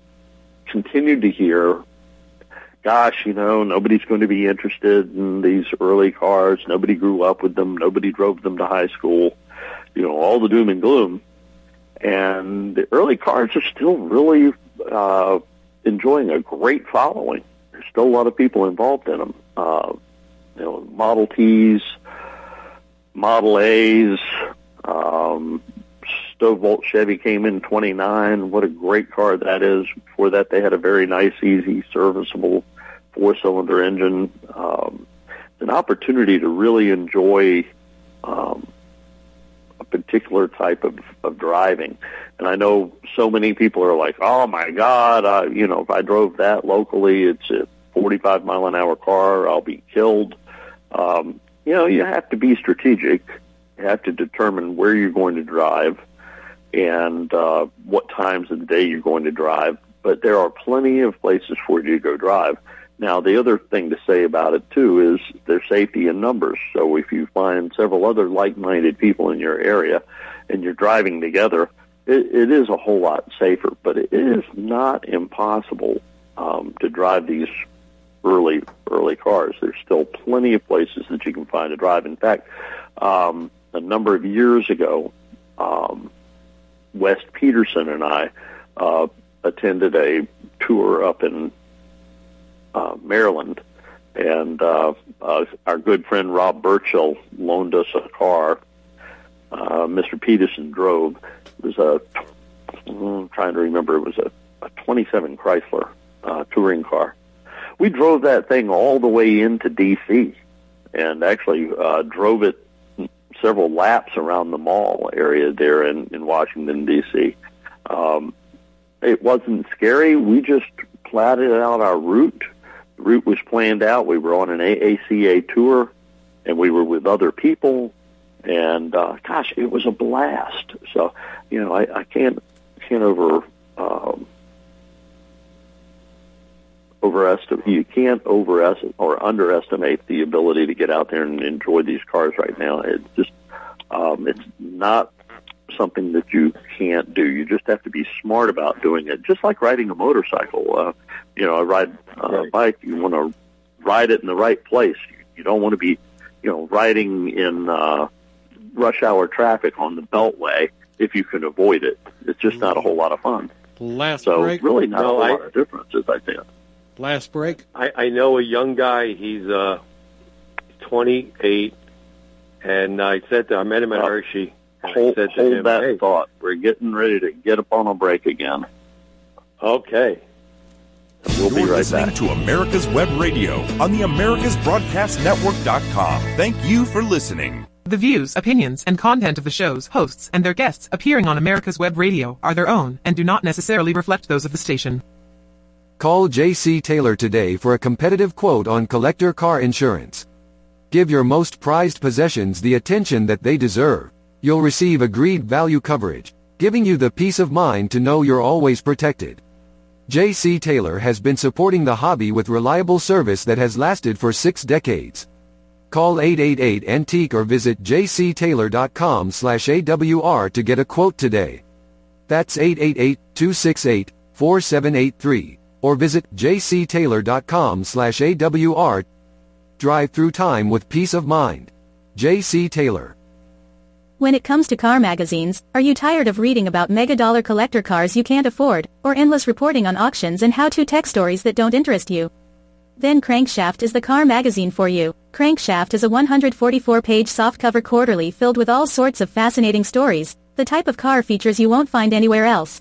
continued to hear gosh, you know, nobody's going to be interested in these early cars. Nobody grew up with them. Nobody drove them to high school. You know, all the doom and gloom. And the early cars are still really uh, enjoying a great following. There's still a lot of people involved in them. Uh, you know, Model Ts, Model A's, um, Stovebolt Chevy came in 29. What a great car that is. Before that, they had a very nice, easy, serviceable four-cylinder engine. Um, an opportunity to really enjoy um, a particular type of, of driving. And I know so many people are like, "Oh my God, uh, you know, if I drove that locally, it's a 45 mile an hour car, I'll be killed." Um, you know, you have to be strategic. You have to determine where you're going to drive and uh, what times of the day you're going to drive. But there are plenty of places for you to go drive. Now, the other thing to say about it too is there's safety in numbers. So if you find several other like-minded people in your area and you're driving together, it, it is a whole lot safer. But it is not impossible um, to drive these early early cars. There's still plenty of places that you can find to drive. In fact, um, a number of years ago, um, West Peterson and I uh, attended a tour up in uh, Maryland, and uh, uh, our good friend Rob Burchill loaned us a car. Uh, Mr. Peterson drove. It was a I'm trying to remember. It was a, a 27 Chrysler uh, touring car. We drove that thing all the way into D.C. and actually uh, drove it several laps around the mall area there in, in Washington D.C. Um, it wasn't scary. We just platted out our route. Route was planned out. We were on an AACA tour, and we were with other people. And uh, gosh, it was a blast. So you know, I, I can't can't over um, overestimate. You can't overestimate or underestimate the ability to get out there and enjoy these cars right now. It's just um, it's not something that you can't do. You just have to be smart about doing it, just like riding a motorcycle. Uh, you know, a ride uh, a bike. You want to ride it in the right place. You don't want to be, you know, riding in uh, rush hour traffic on the Beltway if you can avoid it. It's just not a whole lot of fun. Last So break. really not No, a whole I- lot of differences, I think. Last break. I, I know a young guy. He's uh, 28, and I said to I met him at Uh, Hershey. And I Hold, said to hold him, that "Hey, thought. We're getting ready to get up on a break again. okay. We'll be You're right listening back. to America's Web Radio on the AmericasBroadcastNetwork.com. Thank you for listening. The views, opinions, and content of the shows, hosts, and their guests appearing on America's Web Radio are their own and do not necessarily reflect those of the station. Call J.C. Taylor today for a competitive quote on collector car insurance. Give your most prized possessions the attention that they deserve. You'll receive agreed value coverage, giving you the peace of mind to know you're always protected. J.C. Taylor has been supporting the hobby with reliable service that has lasted for six decades. Call 888-ANTIQUE or visit jctaylor.com slash AWR to get a quote today. That's 888-268-4783 or visit jctaylor.com slash AWR. drive through time with peace of mind. J.C. Taylor. When it comes to car magazines, are you tired of reading about mega dollar collector cars you can't afford, or endless reporting on auctions and how-to tech stories that don't interest you? Then Crankshaft is the car magazine for you. Crankshaft is a 144-page softcover quarterly filled with all sorts of fascinating stories, the type of car features you won't find anywhere else.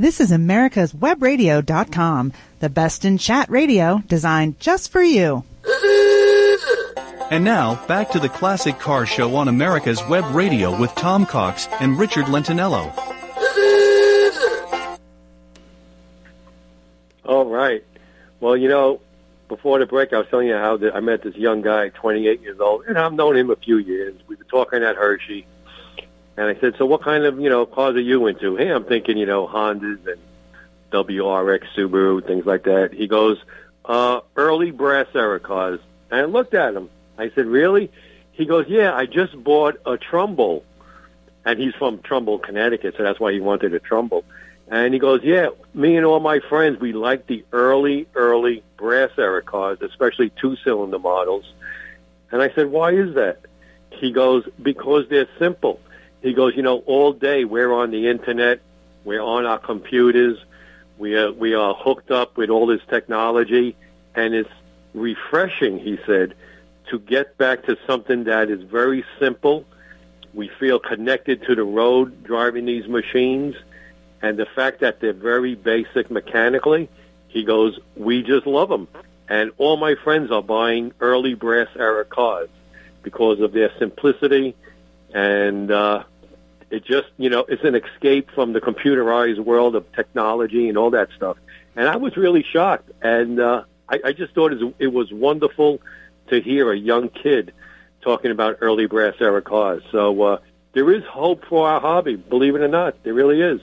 This is America's Webradio.com, the best in chat radio designed just for you. And now, back to the Classic Car Show on America's Web Radio with Tom Cox and Richard Lentinello. All right. Well, you know, before the break, I was telling you how the, I met this young guy, 28 years old, and I've known him a few years. We've been talking at Hershey, and I said, "So, what kind of you know cars are you into?" Hey, I'm thinking, you know, Hondas and WRX, Subaru, things like that. He goes, uh, "Early brass era cars." And I looked at him. I said, "Really?" He goes, "Yeah, I just bought a Trumbull." And he's from Trumbull, Connecticut, so that's why he wanted a Trumbull. And he goes, yeah, me and all my friends, we like the early, early brass era cars, especially two-cylinder models. And I said, why is that? He goes, because they're simple. He goes, you know, all day we're on the internet, we're on our computers, we are, we are hooked up with all this technology, and it's refreshing, he said, to get back to something that is very simple. We feel connected to the road driving these machines and the fact that they're very basic mechanically, he goes, we just love them. And all my friends are buying early brass era cars because of their simplicity and uh, it just, you know, it's an escape from the computerized world of technology and all that stuff. And I was really shocked. And uh, I, I just thought it was wonderful to hear a young kid talking about early brass era cars. So uh, there is hope for our hobby, believe it or not. There really is.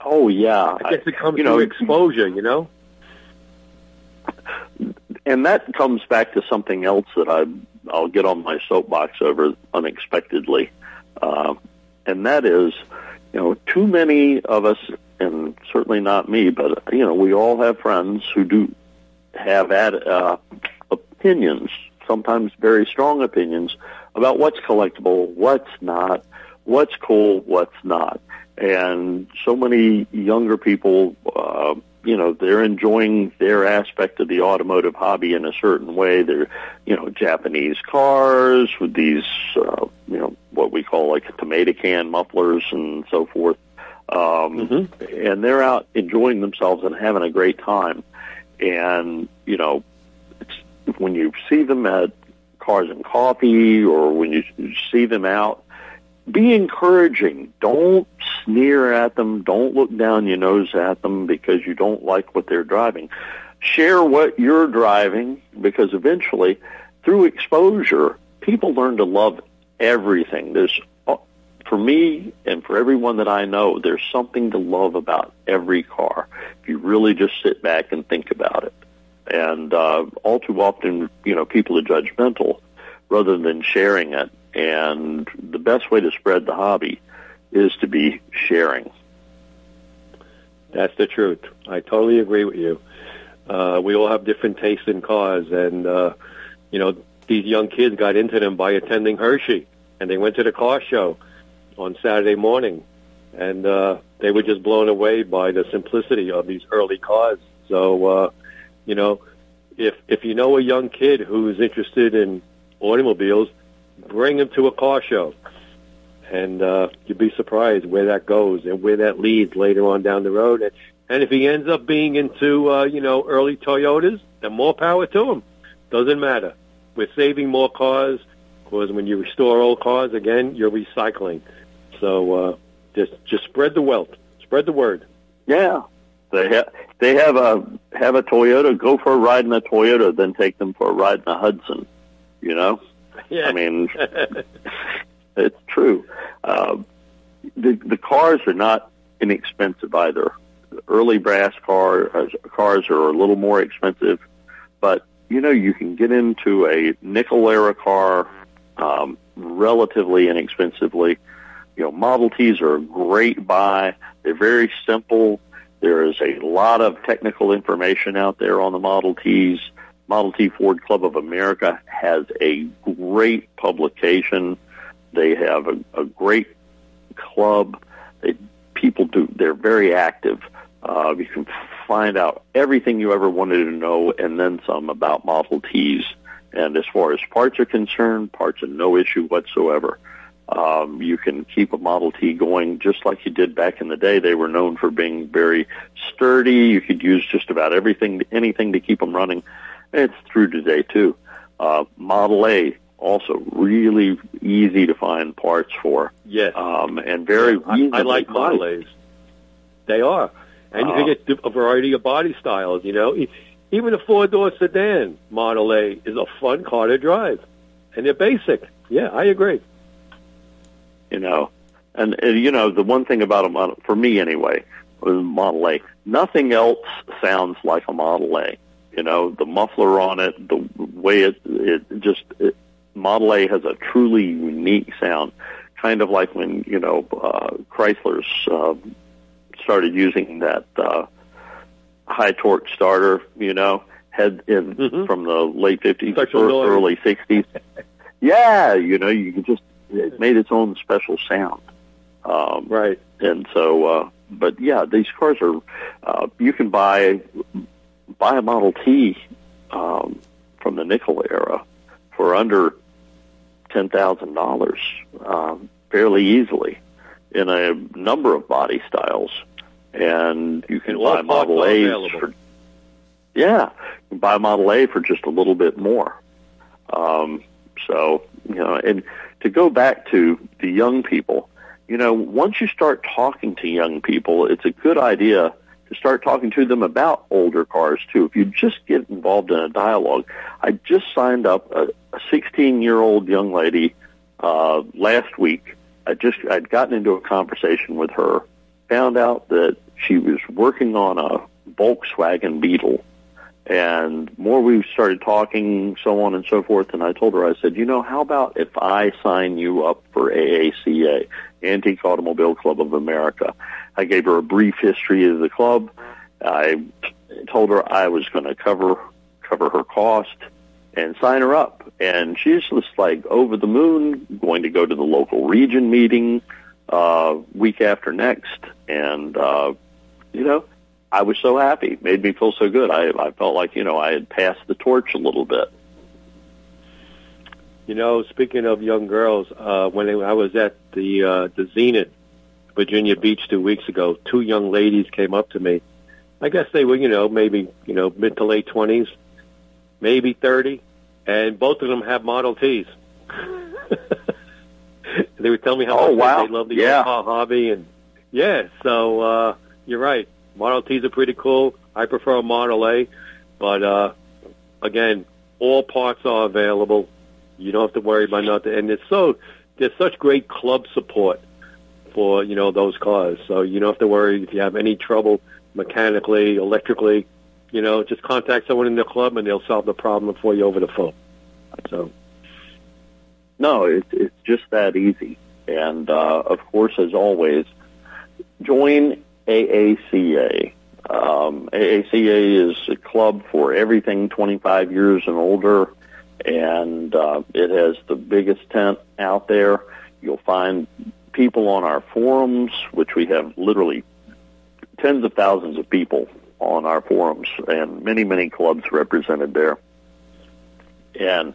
Oh yeah, I guess it comes you know, through exposure, you know. And that comes back to something else that I I'll get on my soapbox over unexpectedly, uh, and that is, you know, too many of us, and certainly not me, but you know, we all have friends who do have ad, uh, opinions, sometimes very strong opinions about what's collectible, what's not, what's cool, what's not and so many younger people, uh, you know, they're enjoying their aspect of the automotive hobby in a certain way. They're, you know, Japanese cars with these, uh, you know, what we call like a tomato can mufflers and so forth. Um, mm-hmm. And they're out enjoying themselves and having a great time. And, you know, it's, when you see them at Cars and Coffee or when you see them out, be encouraging. Don't sneer at them. Don't look down your nose at them because you don't like what they're driving. Share what you're driving because eventually, through exposure, people learn to love everything. There's, for me and for everyone that I know, there's something to love about every car if you really just sit back and think about it. And uh, all too often, you know, people are judgmental rather than sharing it. And the best way to spread the hobby is to be sharing. That's the truth. I totally agree with you. Uh, we all have different tastes in cars, and uh, you know these young kids got into them by attending Hershey, and they went to the car show on Saturday morning, and uh, they were just blown away by the simplicity of these early cars. So, uh, you know, if if you know a young kid who's interested in automobiles, bring him to a car show and uh, you'd be surprised where that goes and where that leads later on down the road. And, and if he ends up being into, uh, you know, early Toyotas, then more power to him. Doesn't matter. We're saving more cars because when you restore old cars, again, you're recycling. So uh, just just spread the wealth, spread the word. Yeah, They have they have a have a Toyota. Go for a ride in a Toyota, then take them for a ride in a Hudson. You know, Yeah. I mean, it's true. Uh, the the cars are not inexpensive either. Early brass car uh, cars are a little more expensive, but you know you can get into a nickel era car um, relatively inexpensively. You know, Model Ts are a great buy. They're very simple. There is a lot of technical information out there on the Model Ts. Model T Ford Club of America has a great publication. They have a, a great club. They, people do. They're very active. Uh, you can find out everything you ever wanted to know, and then some about Model Ts. And as far as parts are concerned, parts are no issue whatsoever. Um, you can keep a Model T going just like you did back in the day. They were known for being very sturdy. You could use just about everything, anything to keep them running. It's true today too. Uh, Model A also really easy to find parts for. Yes. Um, and very I, I like Model. A's. They are. And you Uh, can get a variety of body styles, you know. Even a four-door sedan Model A is a fun car to drive. And they're basic. Yeah, I agree. you know. And, and you know, the one thing about a model, for me anyway, Model A. Nothing else sounds like a Model A. You know, the muffler on it, the way it, it just, it, Model A has a truly unique sound. Kind of like when, you know, uh, Chrysler's, uh, started using that, uh, high torque starter, you know, had in, from the late 50s, or early 60s. yeah, you know, you could just, it made its own special sound. Um, right. And so, uh, but yeah, these cars are, uh, you can buy, buy a Model T, um, from the nickel era for under $10,000, um, fairly easily in a number of body styles. And you can buy Model A's available. for, yeah, you can buy Model A for just a little bit more. Um, so, you know, and to go back to the young people, you know, once you start talking to young people, it's a good idea to start talking to them about older cars too. If you just get involved in a dialogue, I just signed up a, a 16 year old young lady uh, last week. I just I'd gotten into a conversation with her, found out that she was working on a Volkswagen Beetle, and more we started talking, so on and so forth. And I told her, I said, you know, how about if I sign you up for AACA, Antique Automobile Club of America? I gave her a brief history of the club. I told her I was going to cover cover her cost and sign her up. And she's just like over the moon, going to go to the local region meeting uh, week after next, and uh, you know, I was so happy. It made me feel so good. I, I felt like, you know, I had passed the torch a little bit. You know, speaking of young girls, uh, when I was at the uh, the Zenith, Virginia Beach, two weeks ago, two young ladies came up to me. I guess they were, you know, maybe you know mid to late twenties, maybe thirty, and both of them have Model Ts. they would tell me how Oh, much wow. they love the Yeah. hobby, and yeah, so uh, you're right. Model Ts are pretty cool. I prefer a Model A, but uh, again, all parts are available. You don't have to worry about nothing, and it's so there's such great club support for you know those cars. So you don't have to worry if you have any trouble mechanically, electrically. You know, just contact someone in the club, and they'll solve the problem for you over the phone. So No, it's it's just that easy. And uh, of course, as always, join AACA. Um, AACA is a club for everything 25 years and older, and uh, it has the biggest tent out there. You'll find people on our forums, which we have literally tens of thousands of people on our forums, and many, many clubs represented there. And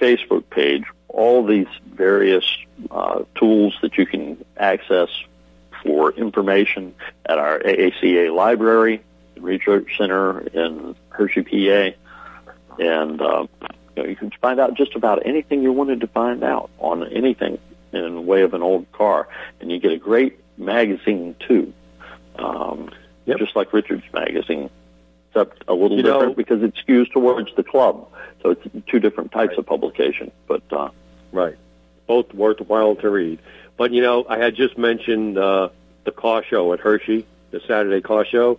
Facebook page, all these various uh, tools that you can access for information at our AACA library, research center in Hershey, PA, and uh, you, know, you can find out just about anything you wanted to find out on anything in the way of an old car, and you get a great magazine too. Um, Yep. just like Richard's magazine, except a little You know- different because it skews towards the club. So it's two different types of publication. But uh, Right. Both worthwhile to read. But, you know, I had just mentioned uh, the car show at Hershey, the Saturday car show.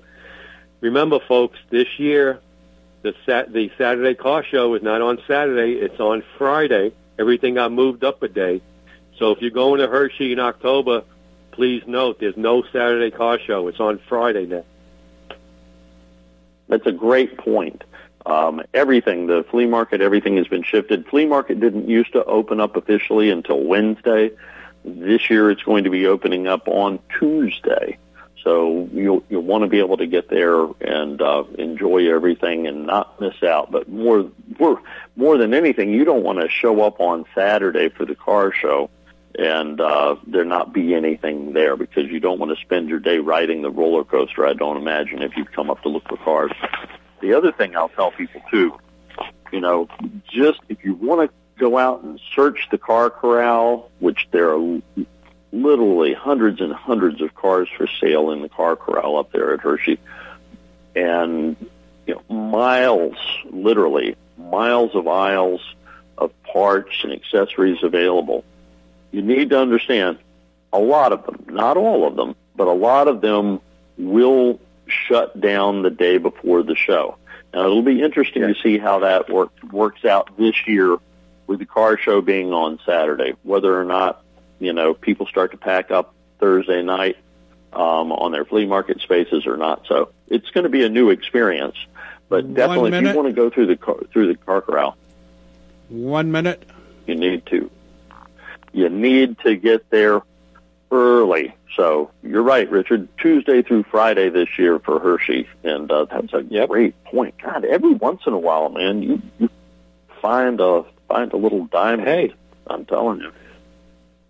Remember, folks, this year, the, sat- the Saturday car show is not on Saturday. It's on Friday. Everything got moved up a day. So if you're going to Hershey in October, please note there's no Saturday car show. It's on Friday now. That's a great point. Um, everything, the flea market, everything has been shifted. Flea market didn't used to open up officially until Wednesday. This year it's going to be opening up on Tuesday. So you'll, you'll want to be able to get there and uh, enjoy everything and not miss out. But more, more, more than anything, you don't want to show up on Saturday for the car show and uh, there not be anything there because you don't want to spend your day riding the roller coaster. I don't imagine if you've come up to look cars. The other thing I'll tell people too, you know, just if you want to go out and search the car corral, which there are literally hundreds and hundreds of cars for sale in the car corral up there at Hershey, and you know, miles, literally miles of aisles of parts and accessories available. You need to understand a lot of them, not all of them, but a lot of them will shut down the day before the show. Now it'll be interesting to see how that work, works out this year with the car show being on Saturday, whether or not, you know, people start to pack up Thursday night um, on their flea market spaces or not. So it's going to be a new experience. But definitely, if you want to go through the car, through the car corral, One minute. you need to. You need to get there early. So you're right, Richard. Tuesday through Friday this year for Hershey, and uh, that's a great point. God, every once in a while, man, you, you find a find a little diamond. Hey. I'm telling you.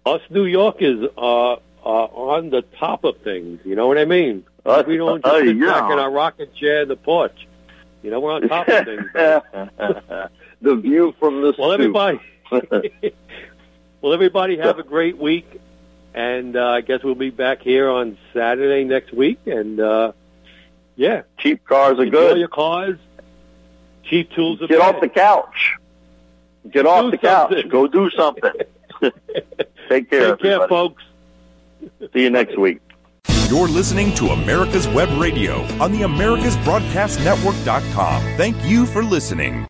Us New Yorkers are, are on the top of things. You know what I mean? Uh, we don't uh, just sit yeah. back in our rocking chair in the porch. You know, we're on top of things. the view from the well, stoop. everybody. well, everybody have a great week, and uh, I guess we'll be back here on Saturday next week. And uh, yeah, cheap cars are enjoy good. your cars. Cheap tools are Get bad. off the couch. Get off Do the couch. Go do something. Take care, Take care, everybody. folks. See you next week. You're listening to America's Web Radio on the AmericasBroadcastNetwork.com. Thank you for listening.